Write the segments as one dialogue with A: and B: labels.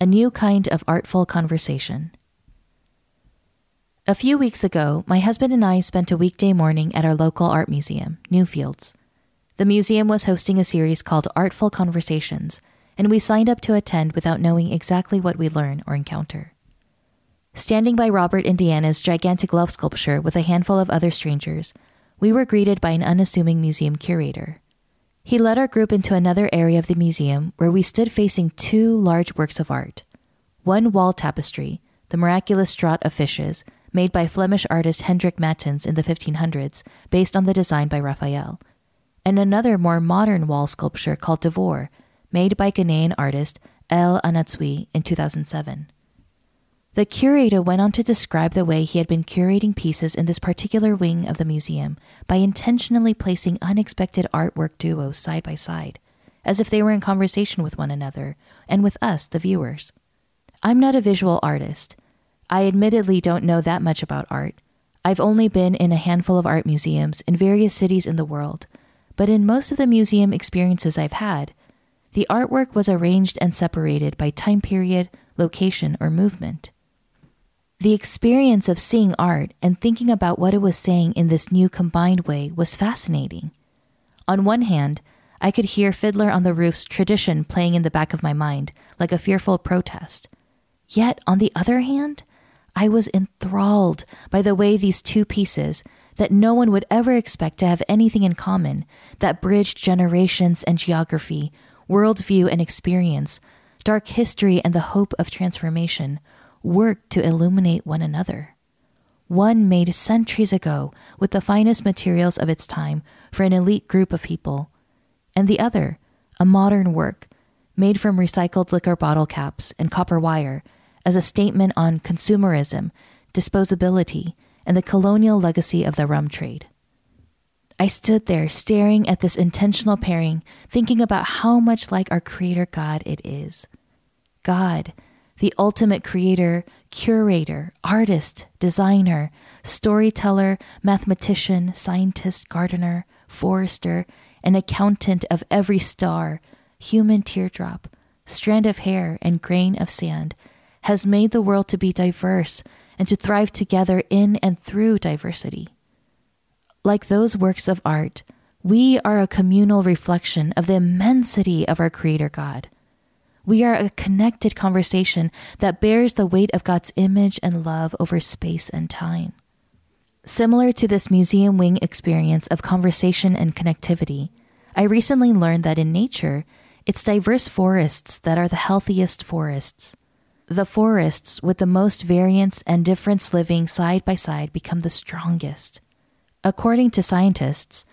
A: a new kind of artful conversation. A few weeks ago, my husband and I spent a weekday morning at our local art museum, Newfields. The museum was hosting a series called Artful Conversations, and we signed up to attend without knowing exactly what we'd learn or encounter. Standing by Robert Indiana's gigantic love sculpture with a handful of other strangers, we were greeted by an unassuming museum curator. He led our group into another area of the museum where we stood facing two large works of art. One wall tapestry, the miraculous draught of fishes, made by Flemish artist Hendrik Mattens in the 1500s, based on the design by Raphael, and another more modern wall sculpture called Duvor, made by Ghanaian artist El Anatsui in 2007. The curator went on to describe the way he had been curating pieces in this particular wing of the museum by intentionally placing unexpected artwork duos side by side, as if they were in conversation with one another and with us, the viewers. I'm not a visual artist. I admittedly don't know that much about art. I've only been in a handful of art museums in various cities in the world, but in most of the museum experiences I've had, the artwork was arranged and separated by time period, location, or movement. The experience of seeing art and thinking about what it was saying in this new combined way was fascinating. On one hand, I could hear Fiddler on the Roof's tradition playing in the back of my mind, like a fearful protest. Yet, on the other hand, I was enthralled by the way these two pieces, that no one would ever expect to have anything in common, that bridged generations and geography, worldview and experience, dark history and the hope of transformation, worked to illuminate one another. One made centuries ago with the finest materials of its time for an elite group of people, and the other, a modern work made from recycled liquor bottle caps and copper wire as a statement on consumerism, disposability, and the colonial legacy of the rum trade. I stood there staring at this intentional pairing, thinking about how much like our Creator God it is. God, the ultimate creator, curator, artist, designer, storyteller, mathematician, scientist, gardener, forester, and accountant of every star, human teardrop, strand of hair, and grain of sand, has made the world to be diverse and to thrive together in and through diversity. Like those works of art, we are a communal reflection of the immensity of our Creator God. We are a connected conversation that bears the weight of God's image and love over space and time. Similar to this museum wing experience of conversation and connectivity, I recently learned that in nature, it's diverse forests that are the healthiest forests. The forests with the most variance and difference living side by side become the strongest. According to scientists,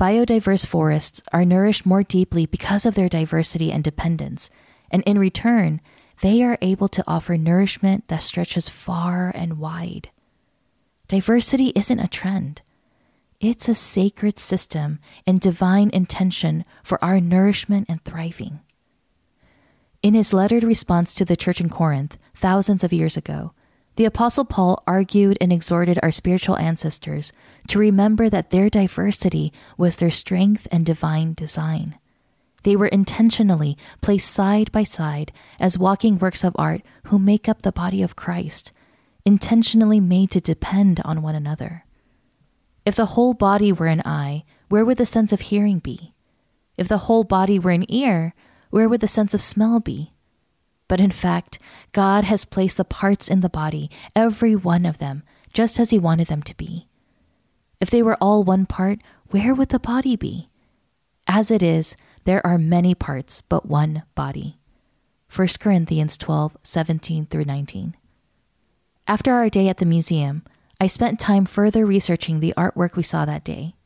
A: biodiverse forests are nourished more deeply because of their diversity and dependence and in return, they are able to offer nourishment that stretches far and wide. Diversity isn't a trend. It's a sacred system and divine intention for our nourishment and thriving. In his lettered response to the church in Corinth, thousands of years ago, the Apostle Paul argued and exhorted our spiritual ancestors to remember that their diversity was their strength and divine design. They were intentionally placed side by side as walking works of art who make up the body of Christ, intentionally made to depend on one another. If the whole body were an eye, where would the sense of hearing be? If the whole body were an ear, where would the sense of smell be? But in fact, God has placed the parts in the body, every one of them, just as He wanted them to be. If they were all one part, where would the body be? As it is, there are many parts, but one body. 1 Corinthians 12 17 through 19. After our day at the museum, I spent time further researching the artwork we saw that day.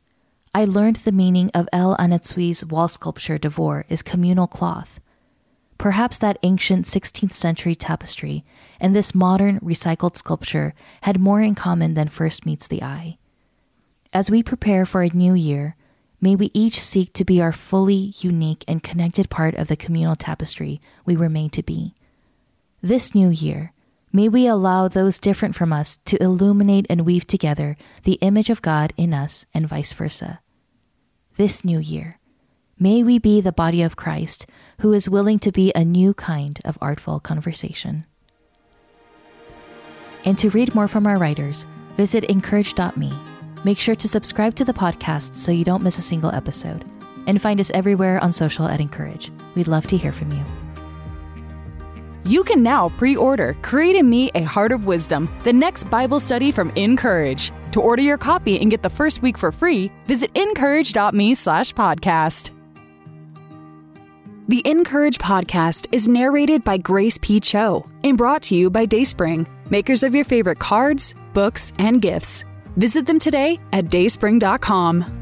A: I learned the meaning of El Anatsui's wall sculpture Duvor is communal cloth. perhaps that ancient 16th century tapestry and this modern recycled sculpture had more in common than first meets the eye. As we prepare for a new year, may we each seek to be our fully unique and connected part of the communal tapestry we were made to be. This new year, may we allow those different from us to illuminate and weave together the image of God in us and vice versa. This new year, May we be the body of Christ who is willing to be a new kind of artful conversation. And to read more from our writers, visit incourage.me. Make sure to subscribe to the podcast so you don't miss a single episode. And find us everywhere on social at (in)courage. We'd love to hear from you.
B: You can now pre order Create in Me a Heart of Wisdom, the next Bible study from (in)courage. To order your copy and get the first week for free, visit incourage.me slash podcast. The (in)courage podcast is narrated by Grace P. Cho and brought to you by Dayspring, makers of your favorite cards, books, and gifts. Visit them today at dayspring.com.